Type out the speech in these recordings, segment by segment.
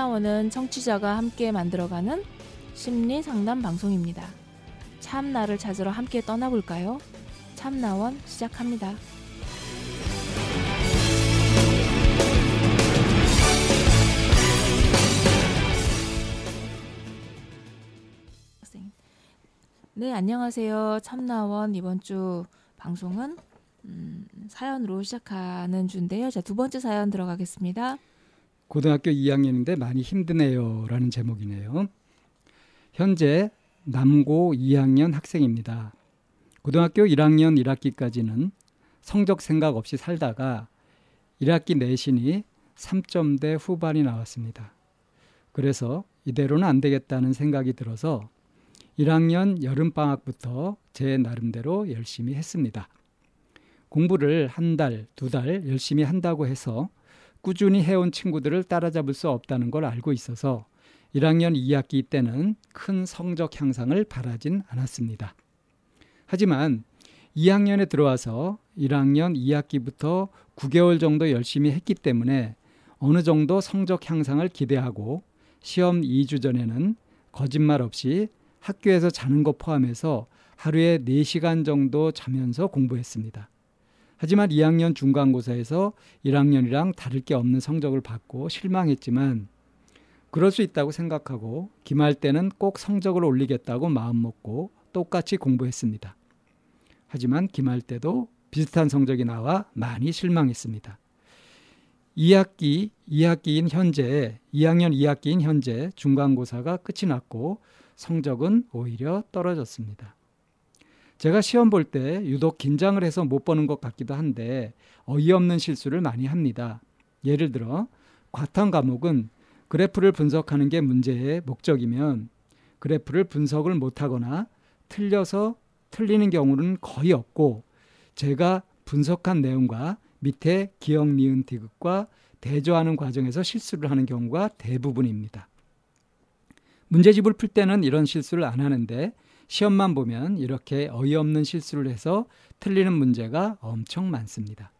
참나원은 청취자가 함께 만들어가는 심리 상담 방송입니다. 참나를 찾으러 함께 떠나볼까요? 참나원 시작합니다. 네, 안녕하세요. 참나원 이번 주 방송은 음, 사연으로 시작하는 주인데요. 자, 두 번째 사연 들어가겠습니다. 고등학교 2학년인데 많이 힘드네요라는 제목이네요. 현재 남고 2학년 학생입니다. 고등학교 1학년 1학기까지는 성적 생각 없이 살다가 1학기 내신이 3점대 후반이 나왔습니다. 그래서 이대로는 안 되겠다는 생각이 들어서 1학년 여름방학부터 제 나름대로 열심히 했습니다. 공부를 한 달, 두 달 열심히 한다고 해서 꾸준히 해온 친구들을 따라잡을 수 없다는 걸 알고 있어서 1학년 2학기 때는 큰 성적 향상을 바라진 않았습니다. 하지만 2학년에 들어와서 1학년 2학기부터 9개월 정도 열심히 했기 때문에 어느 정도 성적 향상을 기대하고 시험 2주 전에는 거짓말 없이 학교에서 자는 것 포함해서 하루에 4시간 정도 자면서 공부했습니다. 하지만 2학년 중간고사에서 1학년이랑 다를 게 없는 성적을 받고 실망했지만 그럴 수 있다고 생각하고 기말 때는 꼭 성적을 올리겠다고 마음먹고 똑같이 공부했습니다. 하지만 기말 때도 비슷한 성적이 나와 많이 실망했습니다. 2학기, 2학기인 현재, 2학년 2학기인 현재 중간고사가 끝이 났고 성적은 오히려 떨어졌습니다. 제가 시험 볼 때 유독 긴장을 해서 못 보는 것 같기도 한데 어이없는 실수를 많이 합니다. 예를 들어 과탐 과목은 그래프를 분석하는 게 문제의 목적이면 그래프를 분석을 못하거나 틀려서 틀리는 경우는 거의 없고 제가 분석한 내용과 밑에 기억 니은 디귿과 대조하는 과정에서 실수를 하는 경우가 대부분입니다. 문제집을 풀 때는 이런 실수를 안 하는데 시험만 보면 이렇게 어이없는 실수를 해서 틀리는 문제가 엄청 많습니다.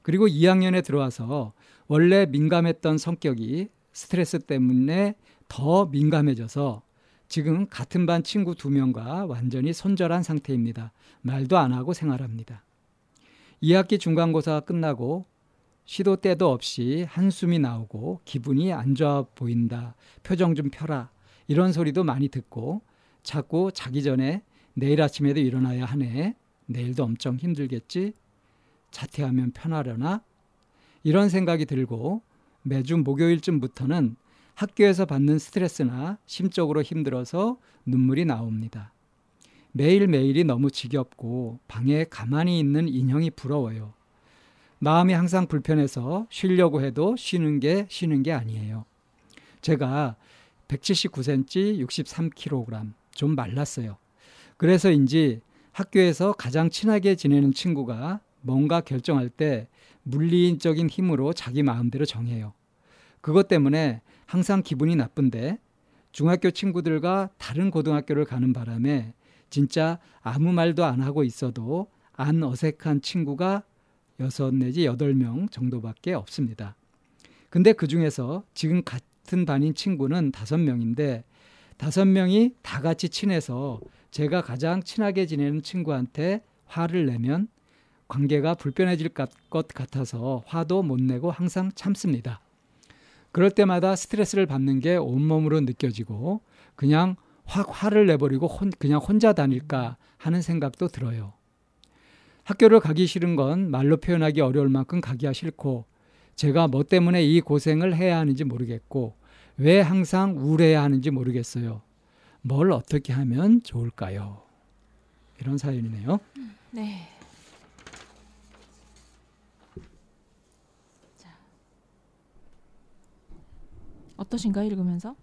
그리고 2학년에 들어와서 원래 민감했던 성격이 스트레스 때문에 더 민감해져서 지금 같은 반 친구 두 명과 완전히 손절한 상태입니다. 말도 안 하고 생활합니다. 2학기 중간고사가 끝나고 시도 때도 없이 한숨이 나오고 기분이 안 좋아 보인다. 표정 좀 펴라. 이런 소리도 많이 듣고 자꾸 자기 전에 내일 아침에도 일어나야 하네. 내일도 엄청 힘들겠지. 자퇴하면 편하려나? 이런 생각이 들고 매주 목요일쯤부터는 학교에서 받는 스트레스나 심적으로 힘들어서 눈물이 나옵니다. 매일매일이 너무 지겹고 방에 가만히 있는 인형이 부러워요. 마음이 항상 불편해서 쉬려고 해도 쉬는 게 쉬는 게 아니에요. 제가 179cm, 63kg, 좀 말랐어요. 그래서인지 학교에서 가장 친하게 지내는 친구가 뭔가 결정할 때 물리적인 힘으로 자기 마음대로 정해요. 그것 때문에 항상 기분이 나쁜데 중학교 친구들과 다른 고등학교를 가는 바람에 진짜 아무 말도 안 하고 있어도 안 어색한 친구가 여섯 내지 여덟 명 정도밖에 없습니다. 근데 그 중에서 지금 같은 반인 친구는 다섯 명인데 다섯 명이 다 같이 친해서 제가 가장 친하게 지내는 친구한테 화를 내면 관계가 불편해질 것 같아서 화도 못 내고 항상 참습니다. 그럴 때마다 스트레스를 받는 게 온몸으로 느껴지고 그냥 확 화를 내버리고 혼, 그냥 혼자 다닐까 하는 생각도 들어요. 학교를 가기 싫은 건 말로 표현하기 어려울 만큼 가기가 싫고 제가 뭐 때문에 이 고생을 해야 하는지 모르겠고 왜 항상 우울해야 하는지 모르겠어요. 뭘 어떻게 하면 좋을까요? 이런 사연이네요. 네. 어떠신가요, 읽으면서?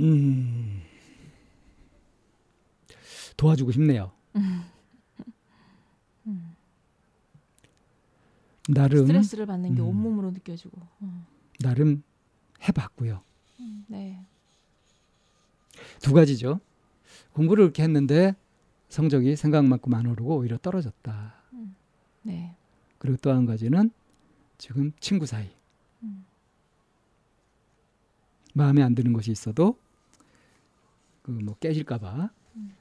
음, 도와주고 싶네요. 나름 스트레스를 받는 게 음, 온몸으로 느껴지고 음. 나름 해봤고요. 음, 네. 두 가지죠. 공부를 이렇게 했는데 성적이 생각만큼 안 오르고 오히려 떨어졌다. 음, 네. 그리고 또 한 가지는 지금 친구 사이. 음. 마음에 안 드는 것이 있어도 그 뭐 깨질까봐 음.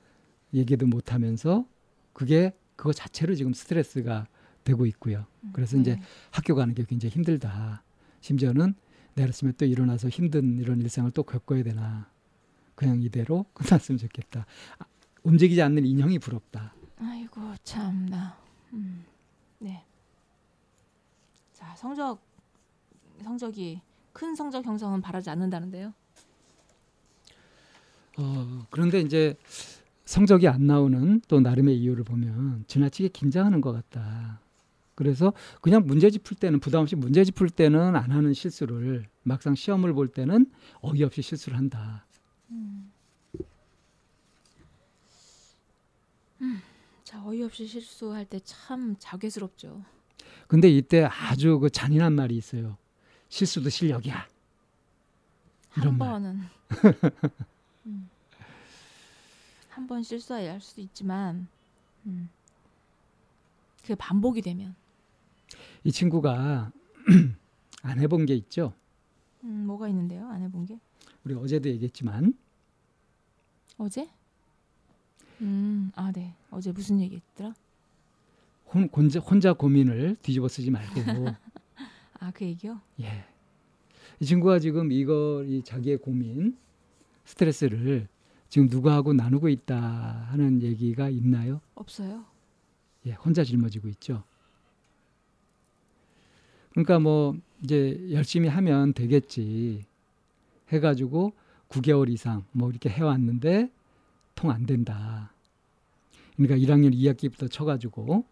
얘기도 못 하면서 그게 그거 자체로 지금 스트레스가 되고 있고요. 그래서 이제 네. 학교 가는 게 굉장히 힘들다. 심지어는 내일 아침에 또 일어나서 힘든 이런 일상을 또 겪어야 되나. 그냥 이대로 끝났으면 좋겠다. 아, 움직이지 않는 인형이 부럽다. 아이고 참나. 음. 네. 자 성적 성적이 큰 성적 형성은 바라지 않는다는데요. 어, 그런데 이제 성적이 안 나오는 또 나름의 이유를 보면 지나치게 긴장하는 것 같다. 그래서 그냥 문제집 풀 때는 부담 없이 문제집 풀 때는 안 하는 실수를 막상 시험을 볼 때는 어이없이 실수를 한다. 자 어이없이 실수할 때 참 자괴스럽죠. 근데 이때 아주 그 잔인한 말이 있어요. 실수도 실력이야. 이런 한 말. 번은 음. 한번 실수해야 할 수도 있지만 음. 그게 반복이 되면 이 친구가 안 해본 게 있죠. 음, 뭐가 있는데요? 안 해본 게 우리 어제도 얘기했지만 어제? 음, 아 네. 어제 무슨 얘기했더라? 혼, 혼자, 혼자 고민을 뒤집어 쓰지 말고 아 그 얘기요? 예. 이 친구가 지금 이거 이 자기의 고민 스트레스를 지금 누구하고 나누고 있다 하는 얘기가 있나요? 없어요. 예, 혼자 짊어지고 있죠. 그러니까 뭐 이제 열심히 하면 되겠지 해가지고 9개월 이상 뭐 이렇게 해왔는데 통 안 된다. 그러니까 1학년 2학기부터 쳐가지고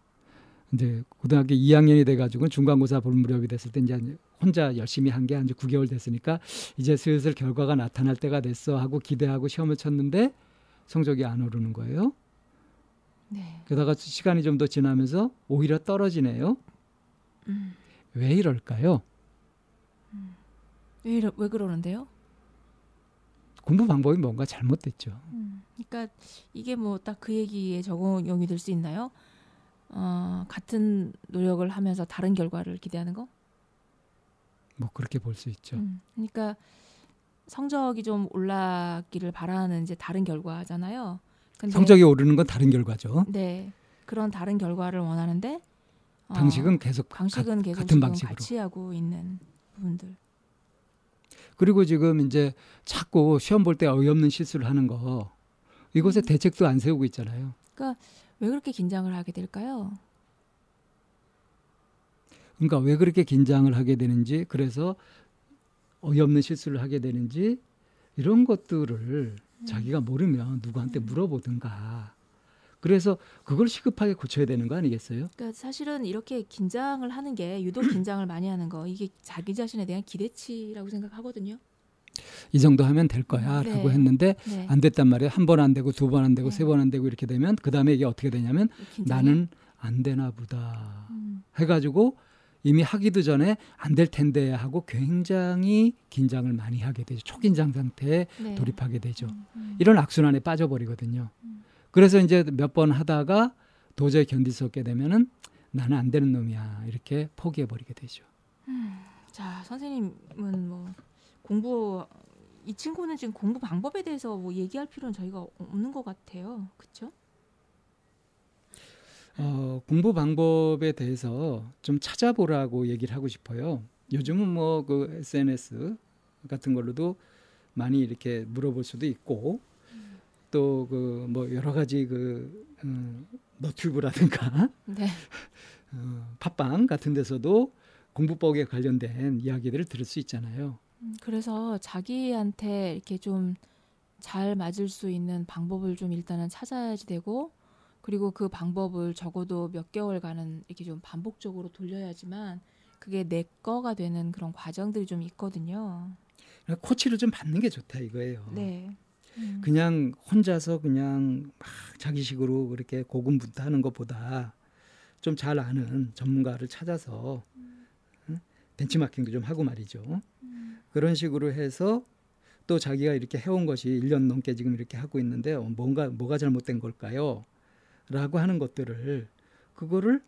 이제 고등학교 2학년이 돼가지고 중간고사 볼 무렵이 됐을 때 이제 혼자 열심히 한 게 한 9개월 됐으니까 이제 슬슬 결과가 나타날 때가 됐어 하고 기대하고 시험을 쳤는데 성적이 안 오르는 거예요. 네. 게다가 시간이 좀 더 지나면서 오히려 떨어지네요. 음. 왜 이럴까요? 왜 이러, 왜 그러는데요? 공부 방법이 뭔가 잘못됐죠. 음. 그러니까 이게 뭐 딱 그 얘기에 적용이 될 수 있나요? 어, 같은 노력을 하면서 다른 결과를 기대하는 거? 뭐 그렇게 볼 수 있죠. 음. 그러니까 성적이 좀 올라기를 바라는 이제 다른 결과잖아요. 성적이 오르는 건 다른 결과죠. 네. 그런 다른 결과를 원하는데 어, 방식은 계속 방식은 가- 계속 같은 방식으로. 같이 하고 있는 부분들. 그리고 지금 이제 자꾸 시험 볼 때 어이없는 실수를 하는 거 이것에 음. 대책도 안 세우고 있잖아요. 왜 그렇게 긴장을 하게 될까요? 그러니까 왜 그렇게 긴장을 하게 되는지 그래서 어이없는 실수를 하게 되는지 이런 것들을 음. 자기가 모르면 누구한테 물어보든가. 그래서 그걸 시급하게 고쳐야 되는 거 아니겠어요? 그러니까 사실은 이렇게 긴장을 하는 게 유독 긴장을 많이 하는 거 이게 자기 자신에 대한 기대치라고 생각하거든요. 이 정도 하면 될 거야라고 네. 했는데 네. 안 됐단 말이에요. 한 번 안 되고 두 번 안 되고 네. 세번 안 되고 이렇게 되면 그 다음에 이게 어떻게 되냐면 긴장이- 나는 안 되나 보다 음, 해 가지고 이미 하기도 전에 안 될 텐데 하고 굉장히 긴장을 많이 하게 되죠. 초긴장 상태에 네. 돌입하게 되죠. 음, 음. 이런 악순환에 빠져버리거든요. 음. 그래서 이제 몇 번 하다가 도저히 견딜 수 없게 되면은 나는 안 되는 놈이야 이렇게 포기해 버리게 되죠. 자 선생님은 뭐 공부 이 친구는 지금 공부 방법에 대해서 뭐 얘기할 필요는 저희가 없는 것 같아요. 그렇죠? 어, 공부 방법에 대해서 좀 찾아보라고 얘기를 하고 싶어요. 요즘은 뭐 그 SNS 같은 걸로도 많이 이렇게 물어볼 수도 있고 또 그 뭐 여러 가지 그 음, 너튜브라든가 네. 어, 팟빵 같은 데서도 공부법에 관련된 이야기들을 들을 수 있잖아요. 음, 그래서 자기한테 이렇게 좀 잘 맞을 수 있는 방법을 좀 일단은 찾아야지 되고 그리고 그 방법을 적어도 몇 개월간은 이렇게 좀 반복적으로 돌려야지만 그게 내 거가 되는 그런 과정들이 좀 있거든요. 코치를 좀 받는 게 좋다 이거예요. 네. 음. 그냥 혼자서 그냥 막 자기식으로 그렇게 고군분투하는 것보다 좀 잘 아는 전문가를 찾아서 응? 벤치마킹도 좀 하고 말이죠. 그런 식으로 해서 또 자기가 이렇게 해온 것이 1년 넘게 지금 이렇게 하고 있는데 어, 뭔가 뭐가 잘못된 걸까요? 라고 하는 것들을 그거를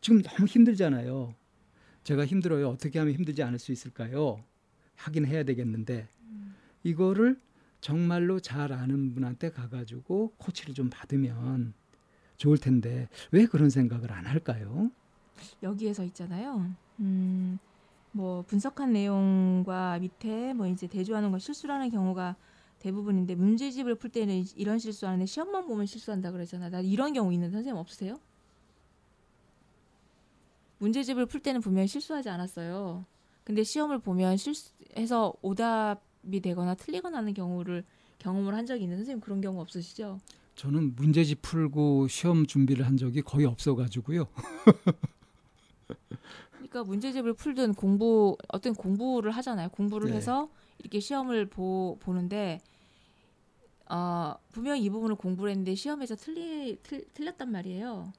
지금 너무 힘들잖아요. 제가 힘들어요. 어떻게 하면 힘들지 않을 수 있을까요? 하긴 해야 되겠는데 이거를 정말로 잘 아는 분한테 가가지고 코치를 좀 받으면 좋을 텐데 왜 그런 생각을 안 할까요? 여기에서 있잖아요. 음, 뭐 분석한 내용과 밑에 뭐 이제 대조하는 거 실수라는 경우가 대부분인데 문제집을 풀 때는 이런 실수하는데 시험만 보면 실수한다 그러잖아. 나 이런 경우 있는 선생님 없으세요? 문제집을 풀 때는 분명히 실수하지 않았어요. 근데 시험을 보면 실수해서 오답 이 되거나 틀리거나 하는 경우를 경험을 한 적이 있는 선생님 그런 경우 없으시죠? 저는 문제집 풀고 시험 준비를 한 적이 거의 없어가지고요. 그러니까 문제집을 풀든 공부 어떤 공부를 하잖아요. 공부를 네. 해서 이렇게 시험을 보, 보는데 어, 분명히 이 부분을 공부를 했는데 시험에서 틀리 틀, 틀렸단 말이에요.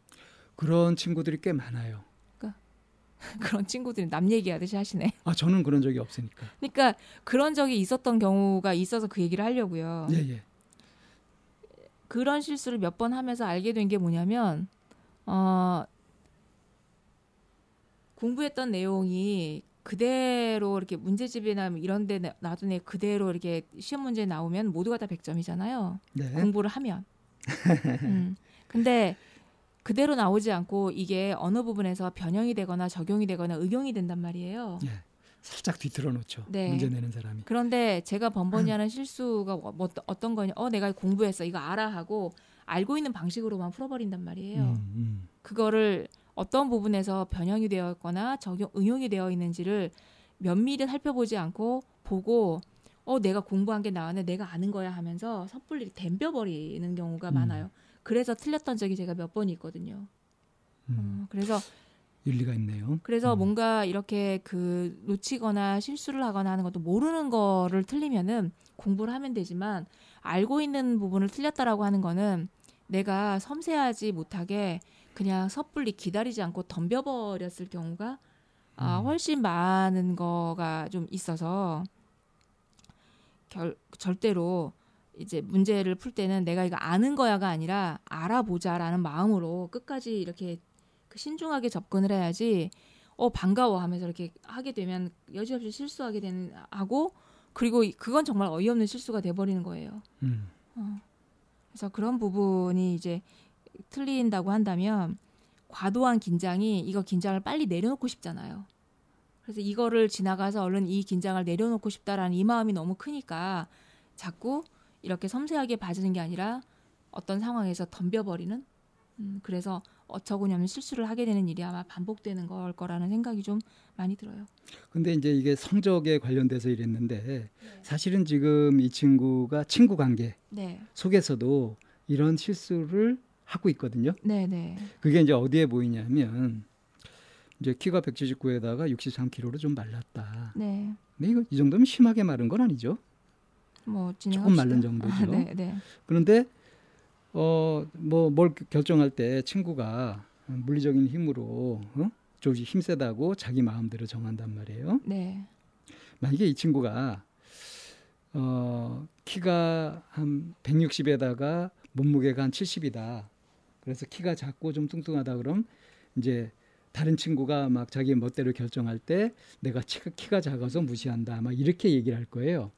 그런 친구들이 꽤 많아요. 그런 친구들이 남 얘기하듯이 하시네. 아 저는 그런 적이 없으니까. 그러니까 그런 적이 있었던 경우가 있어서 그 얘기를 하려고요. 예 예. 그런 실수를 몇 번 하면서 알게 된 게 뭐냐면 어, 공부했던 내용이 그대로 이렇게 문제집이나 뭐 이런 데 나- 놔둔 애 그대로 이렇게 시험 문제 나오면 모두가 다 100점이잖아요. 네. 공부를 하면. 음. 근데 그대로 나오지 않고 이게 어느 부분에서 변형이 되거나 적용이 되거나 응용이 된단 말이에요. 예. 살짝 뒤틀어 놓죠. 네. 문제 내는 사람이. 그런데 제가 번번이 하는 실수가 뭐, 뭐 어떤 거냐? 어, 내가 공부했어. 이거 알아 하고 알고 있는 방식으로만 풀어버린단 말이에요. 음, 음. 그거를 어떤 부분에서 변형이 되어 있거나 적용 응용이 되어 있는지를 면밀히 살펴보지 않고 보고 어 내가 공부한 게 나왔네 내가 아는 거야 하면서 섣불리 덤벼버리는 경우가 음. 많아요. 그래서 틀렸던 적이 제가 몇 번 있거든요. 음. 어, 그래서 일리가 있네요. 그래서 음. 뭔가 이렇게 그 놓치거나 실수를 하거나 하는 것도 모르는 거를 틀리면은 공부를 하면 되지만 알고 있는 부분을 틀렸다라고 하는 거는 내가 섬세하지 못하게 그냥 섣불리 기다리지 않고 덤벼버렸을 경우가 아, 음. 훨씬 많은 거가 좀 있어서 결, 절대로 이제 문제를 풀 때는 내가 이거 아는 거야가 아니라 알아보자라는 마음으로 끝까지 이렇게 그 신중하게 접근을 해야지 어 반가워 하면서 이렇게 하게 되면 여지없이 실수하게 되는 하고 그리고 이- 그건 정말 어이없는 실수가 돼 버리는 거예요. 음. 어. 그래서 그런 부분이 이제 틀린다고 한다면 과도한 긴장이 이거 긴장을 빨리 내려놓고 싶잖아요. 그래서 이거를 지나가서 얼른 이 긴장을 내려놓고 싶다라는 이 마음이 너무 크니까 자꾸 이렇게 섬세하게 봐주는 게 아니라 어떤 상황에서 덤벼버리는 음, 그래서 어처구니 없는 실수를 하게 되는 일이 아마 반복되는 걸 거라는 생각이 좀 많이 들어요. 근데 이제 이게 성적에 관련돼서 이랬는데 사실은 지금 이 친구가 친구 관계 네, 속에서도 이런 실수를 하고 있거든요. 네, 네, 그게 이제 어디에 보이냐면 이제 키가 179에다가 63kg로 좀 말랐다. 네. 근데 이거 이 정도면 심하게 마른 건 아니죠. 뭐 조금. 마른 정도죠. 네, 네, 그런데 어 뭐 뭘 결정할 때 친구가 물리적인 힘으로 어? 좀 힘세다고 자기 마음대로 정한단 말이에요. 네, 만약에 이 친구가 어 키가 한 160에다가 몸무게가 한 70이다. 그래서 키가 작고 좀 뚱뚱하다 그럼 이제 다른 친구가 막 자기 멋대로 결정할 때 내가 키가 작아서 무시한다. 막 이렇게 얘기를 할 거예요.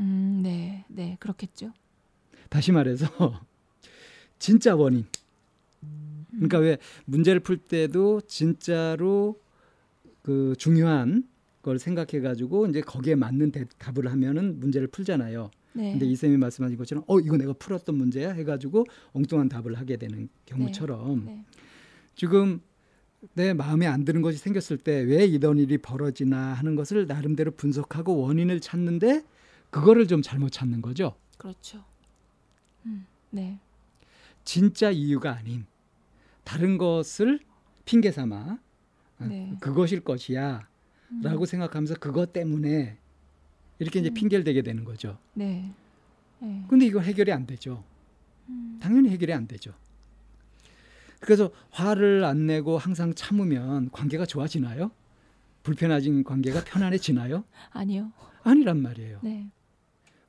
음, 네, 네, 그렇겠죠. 다시 말해서 진짜 원인. 그러니까 왜 문제를 풀 때도 진짜로 그 중요한 걸 생각해 가지고 이제 거기에 맞는 대, 답을 하면은 문제를 풀잖아요. 네, 근데 이 쌤이 말씀하신 것처럼 어 이거 내가 풀었던 문제야 해 가지고 엉뚱한 답을 하게 되는 경우처럼 네. 지금 내 마음에 안 드는 것이 생겼을 때 왜 이런 일이 벌어지나 하는 것을 나름대로 분석하고 원인을 찾는데 그거를 좀 잘못 찾는 거죠. 그렇죠. 음, 네, 진짜 이유가 아닌 다른 것을 핑계 삼아 아, 네. 그것일 것이야 음, 라고 생각하면서 그것 때문에 이렇게 이제 음. 핑계를 대게 되는 거죠. 네, 네, 근데 이거 해결이 안 되죠. 음, 당연히 해결이 안 되죠. 그래서 화를 안 내고 항상 참으면 관계가 좋아지나요? 불편해진 관계가 편안해지나요? 아니요. 아니란 말이에요. 네,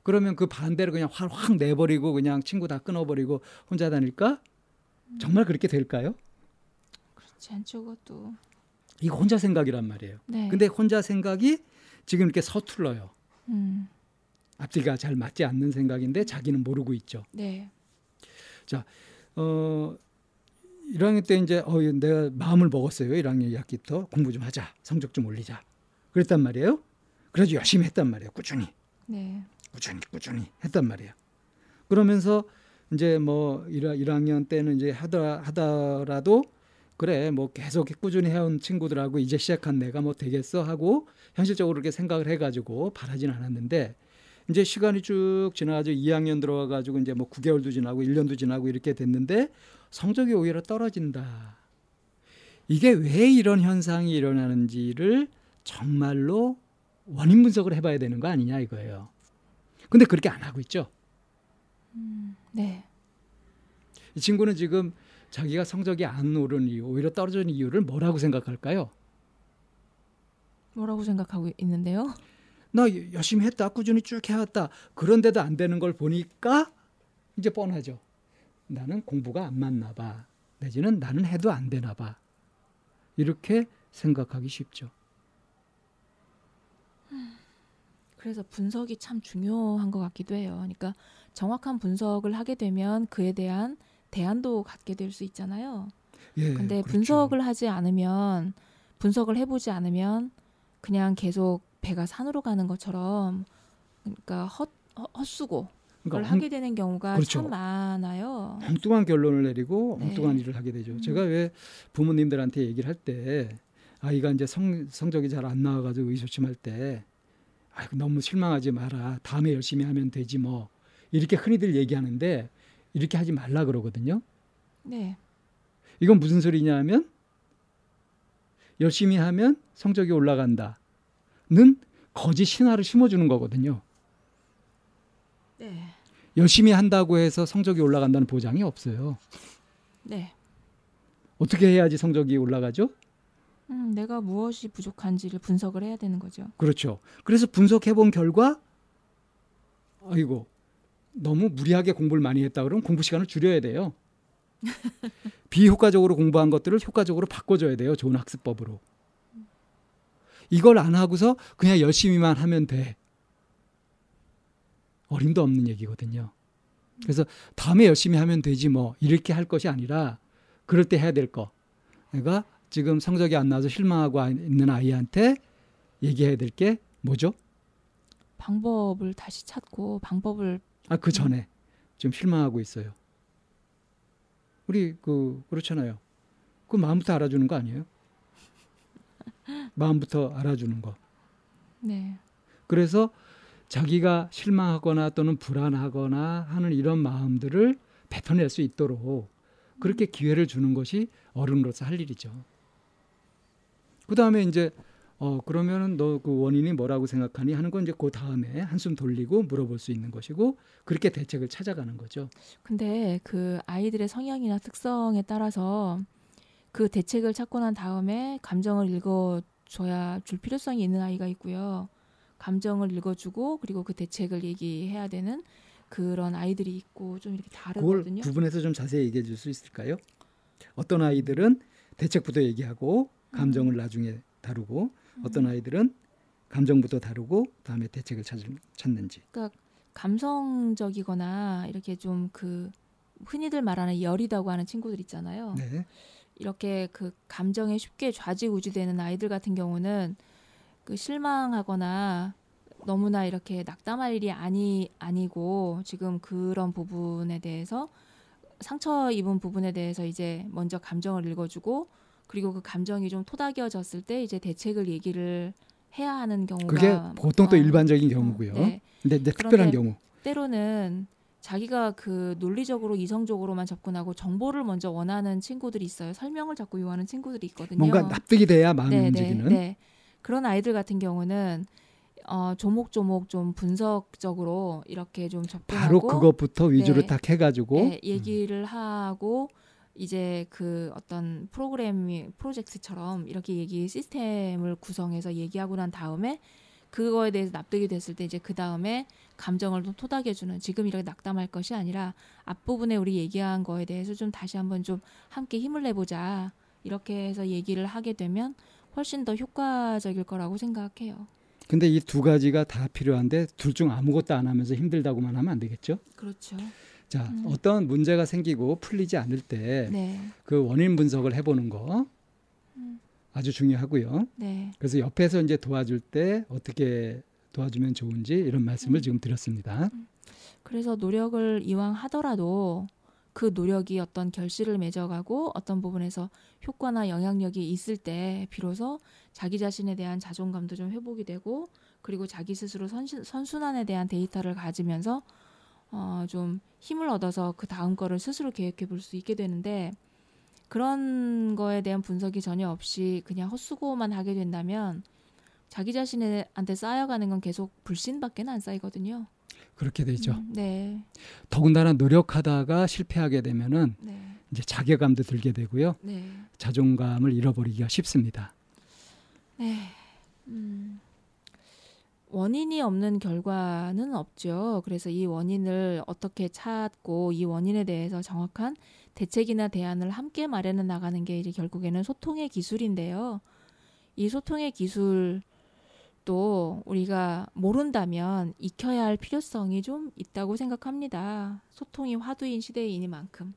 그러면 그 반대로 그냥 확 내버리고 그냥 친구 다 끊어버리고 혼자 다닐까? 정말 그렇게 될까요? 그렇지 않죠, 그것도. 이거 혼자 생각이란 말이에요. 네. 근데 혼자 생각이 지금 이렇게 서툴러요. 음, 앞뒤가 잘 맞지 않는 생각인데 자기는 모르고 있죠. 네. 어 1학년 때 이제 어 내가 마음을 먹었어요. 1학년 2학기부터 공부 좀 하자. 성적 좀 올리자. 그랬단 말이에요. 그래서 열심히 했단 말이에요. 꾸준히. 네. 꾸준히 꾸준히 했단 말이에요. 그러면서 이제 뭐 1, 1학년 때는 이제 하더, 하더라도 그래 뭐 계속 꾸준히 해온 친구들하고 이제 시작한 내가 뭐 되겠어 하고 현실적으로 그렇게 생각을 해가지고 바라진 않았는데 이제 시간이 쭉 지나가지고 2학년 들어와가지고 이제 뭐 9개월도 지나고 1년도 지나고 이렇게 됐는데 성적이 오히려 떨어진다. 이게 왜 이런 현상이 일어나는지를 정말로 원인 분석을 해봐야 되는 거 아니냐 이거예요. 근데 그렇게 안 하고 있죠. 음, 네. 이 친구는 지금 자기가 성적이 안 오른 이유, 오히려 떨어지는 이유를 뭐라고 생각할까요? 뭐라고 생각하고 있는데요? 나 열심히 했다, 꾸준히 쭉 해왔다. 그런데도 안 되는 걸 보니까 이제 뻔하죠. 나는 공부가 안 맞나 봐. 내지는 나는 해도 안 되나 봐. 이렇게 생각하기 쉽죠. 그래서 분석이 참 중요한 것 같기도 해요. 그러니까 정확한 분석을 하게 되면 그에 대한 대안도 갖게 될 수 있잖아요. 예, 근데 그렇죠. 분석을 하지 않으면 분석을 해보지 않으면 그냥 계속 배가 산으로 가는 것처럼 그러니까 헛, 헛- 헛수고 그걸 그러니까 하게 되는 경우가 그렇죠. 참 많아요. 엉뚱한 결론을 내리고 네. 엉뚱한 일을 하게 되죠. 음. 제가 왜 부모님들한테 얘기를 할 때 아이가 이제 성, 성적이 잘 안 나와가지고 의조침할 때 아이고 너무 실망하지 마라. 다음에 열심히 하면 되지 뭐 이렇게 흔히들 얘기하는데 이렇게 하지 말라 그러거든요. 네, 이건 무슨 소리냐면 열심히 하면 성적이 올라간다는 거짓 신화를 심어주는 거거든요. 네, 열심히 한다고 해서 성적이 올라간다는 보장이 없어요. 네. 어떻게 해야지 성적이 올라가죠? 음, 내가 무엇이 부족한지를 분석을 해야 되는 거죠. 그렇죠. 그래서 분석해 본 결과 아이고 너무 무리하게 공부를 많이 했다 그러면 공부 시간을 줄여야 돼요. 비효과적으로 공부한 것들을 효과적으로 바꿔줘야 돼요. 좋은 학습법으로. 이걸 안 하고서 그냥 열심히만 하면 돼. 어림도 없는 얘기거든요. 그래서 다음에 열심히 하면 되지 뭐 이렇게 할 것이 아니라 그럴 때 해야 될 거. 내가 지금 성적이 안 나와서 실망하고 있는 아이한테 얘기해야 될 게 뭐죠? 방법을 다시 찾고 방법을 아 그 전에 좀 실망하고 있어요. 우리 그 그렇잖아요. 그 마음부터 알아주는 거 아니에요? 마음부터 알아주는 거. 네, 그래서 자기가 실망하거나 또는 불안하거나 하는 이런 마음들을 뱉어낼 수 있도록 그렇게 기회를 주는 것이 어른으로서 할 일이죠. 그 다음에 이제 어 그러면은 너 그 원인이 뭐라고 생각하니 하는 건 이제 그 다음에 한숨 돌리고 물어볼 수 있는 것이고 그렇게 대책을 찾아가는 거죠. 근데 그 아이들의 성향이나 특성에 따라서 그 대책을 찾고 난 다음에 감정을 읽어줘야 줄 필요성이 있는 아이가 있고요. 감정을 읽어주고 그리고 그 대책을 얘기해야 되는 그런 아이들이 있고 좀 이렇게 그걸 다르거든요. 구분해서 좀 자세히 얘기해 줄 수 있을까요? 어떤 아이들은 대책부터 얘기하고 감정을 나중에 다루고 어떤 아이들은 감정부터 다루고 다음에 대책을 찾, 찾는지. 감성적이거나 이렇게 좀 그 흔히들 말하는 열이다고 하는 친구들 있잖아요. 네. 이렇게 그 감정에 쉽게 좌지우지되는 아이들 같은 경우는 그 실망하거나 너무나 이렇게 낙담할 일이 아니 아니고 지금 그런 부분에 대해서 상처 입은 부분에 대해서 이제 먼저 감정을 읽어주고 그리고 그 감정이 좀 토닥여졌을 때 이제 대책을 얘기를 해야 하는 경우가 그게 보통 또 어, 일반적인 어, 경우고요. 네. 근데 이제 특별한 경우. 때로는 자기가 그 논리적으로 이성적으로만 접근하고 정보를 먼저 원하는 친구들이 있어요. 설명을 자꾸 요하는 친구들이 있거든요. 뭔가 납득이 돼야 마음이 네, 움직이는. 네, 네. 그런 아이들 같은 경우는 어, 조목조목 좀 분석적으로 이렇게 좀 접근하고 바로 그것부터 위주로 네. 딱 해가지고 네, 얘기를 하고 이제 그 어떤 프로그램이 프로젝트처럼 이렇게 얘기 시스템을 구성해서 얘기하고 난 다음에 그거에 대해서 납득이 됐을 때 이제 그 다음에 감정을 좀 토닥여주는 지금 이렇게 낙담할 것이 아니라 앞부분에 우리 얘기한 거에 대해서 좀 다시 한번 좀 함께 힘을 내보자 이렇게 해서 얘기를 하게 되면 훨씬 더 효과적일 거라고 생각해요. 근데 이 두 가지가 다 필요한데 둘 중 아무것도 안 하면서 힘들다고만 하면 안 되겠죠? 그렇죠. 자, 음. 어떤 문제가 생기고 풀리지 않을 때그 네. 원인 분석을 해보는 거 음. 아주 중요하고요. 네. 그래서 옆에서 이제 도와줄 때 어떻게 도와주면 좋은지 이런 말씀을 음. 지금 드렸습니다. 그래서 노력을 이왕 하더라도 그 노력이 어떤 결실을 맺어가고 어떤 부분에서 효과나 영향력이 있을 때 비로소 자기 자신에 대한 자존감도 좀 회복이 되고 그리고 자기 스스로 선순환에 대한 데이터를 가지면서 어, 좀 힘을 얻어서 그 다음 거를 스스로 계획해 볼 수 있게 되는데 그런 거에 대한 분석이 전혀 없이 그냥 헛수고만 하게 된다면 자기 자신한테 쌓여가는 건 계속 불신밖에 안 쌓이거든요. 그렇게 되죠. 음, 네. 더군다나 노력하다가 실패하게 되면은 네. 이제 자괴감도 들게 되고요. 네. 자존감을 잃어버리기가 쉽습니다. 네. 음. 원인이 없는 결과는 없죠. 그래서 이 원인을 어떻게 찾고 이 원인에 대해서 정확한 대책이나 대안을 함께 마련해 나가는 게 이제 결국에는 소통의 기술인데요. 이 소통의 기술도 우리가 모른다면 익혀야 할 필요성이 좀 있다고 생각합니다. 소통이 화두인 시대이니만큼.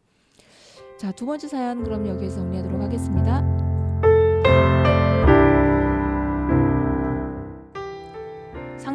자, 두 번째 사연 그럼 여기서 정리하도록 하겠습니다.